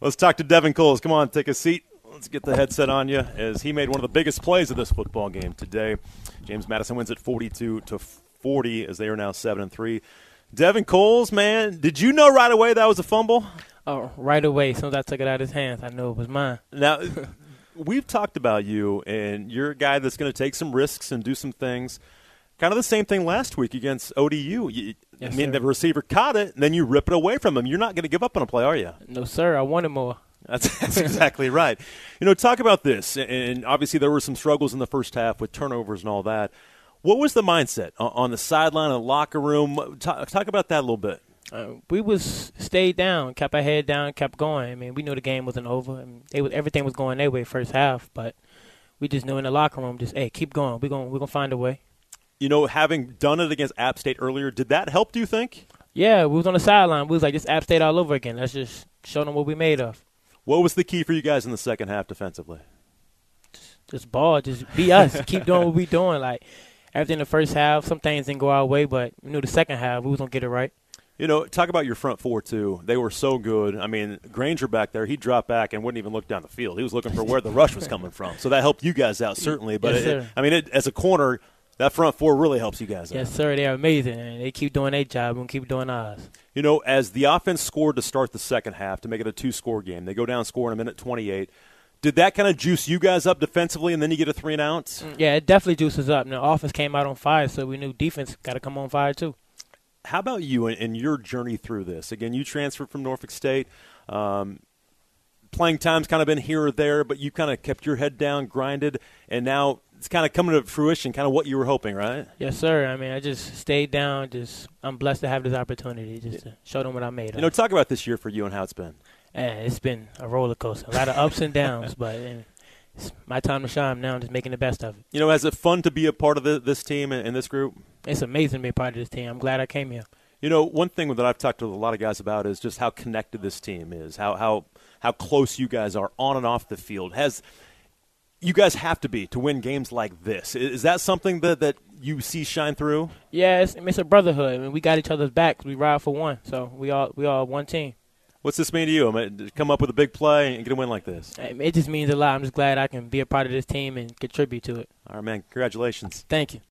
Let's talk to Devin Coles. Come on, take a seat. Let's get the headset on you as he made one of the biggest plays of this football game today. James Madison wins at 42 to 40 as they are now 7 and 3. Devin Coles, man, did you know right away that was a fumble? Oh, right away. As soon as I took it out of his hands, I knew it was mine. Now, we've talked about you, and you're a guy that's going to take some risks and do some things. Kind of the same thing last week against ODU. You, Yes, I mean, sir. the receiver caught it, and then you rip it away from him. You're not going to give up on a play, are you? No, sir. I want wanted more. That's, that's exactly right. You know, talk about this, and obviously there were some struggles in the first half with turnovers and all that. What was the mindset on- on the sideline, in the locker room? Talk, talk about that a little bit. Uh, we was stayed down, kept our head down, kept going. I mean, we knew the game wasn't over. I mean, they was, everything was going their way first half, but we just knew in the locker room, just hey, keep going. We're gonna we're gonna find a way. You know, having done it against App State earlier, did that help? Do you think? Yeah, we was on the sideline. We was like, just App State all over again. Let's just show them what we made of. What was the key for you guys in the second half defensively? Just ball, just be us. keep doing what we doing. Like after in the first half, some things didn't go our way, but we knew the second half we was gonna get it right. You know, talk about your front four too. They were so good. I mean, Granger back there, he dropped back and wouldn't even look down the field. He was looking for where the rush was coming from. So that helped you guys out certainly. But Yes, it- I mean, it, as a corner, that front four really helps you guys out. Yes, sir. They're amazing, and they keep doing their job. and keep doing ours. You know, as the offense scored to start the second half to make it a two score game, they go down score in a minute 28. Did that kind of juice you guys up defensively and then you get a three and out? Yeah, it definitely juices up. Now, offense came out on fire, so we knew defense got to come on fire too. How about you and, and your journey through this? Again, you transferred from Norfolk State. Um, playing time's kind of been here or there, but you kind of kept your head down, grinded, and now it's kind of coming to fruition, kind of what you were hoping, right? Yes, sir. I mean, I just stayed down. Just I'm blessed to have this opportunity, just to show them what I made. Of. You know, talk about this year for you and how it's been. and it's been a roller coaster, a lot of ups and downs, but eh, it's my time to shine now. I'm just making the best of it. You know, is it fun to be a part of the, this team and, and this group? It's amazing to be a part of this team. I'm glad I came here. You know, one thing that I've talked to a lot of guys about is just how connected this team is, how how how close you guys are on and off the field. Has you guys have to be to win games like this? Is that something that that you see shine through? Yeah, it's, it's a brotherhood. I mean, we got each other's backs. We ride for one, so we all we all one team. What's this mean to you? I mean, come up with a big play and get a win like this. It just means a lot. I'm just glad I can be a part of this team and contribute to it. All right, man. Congratulations. Thank you.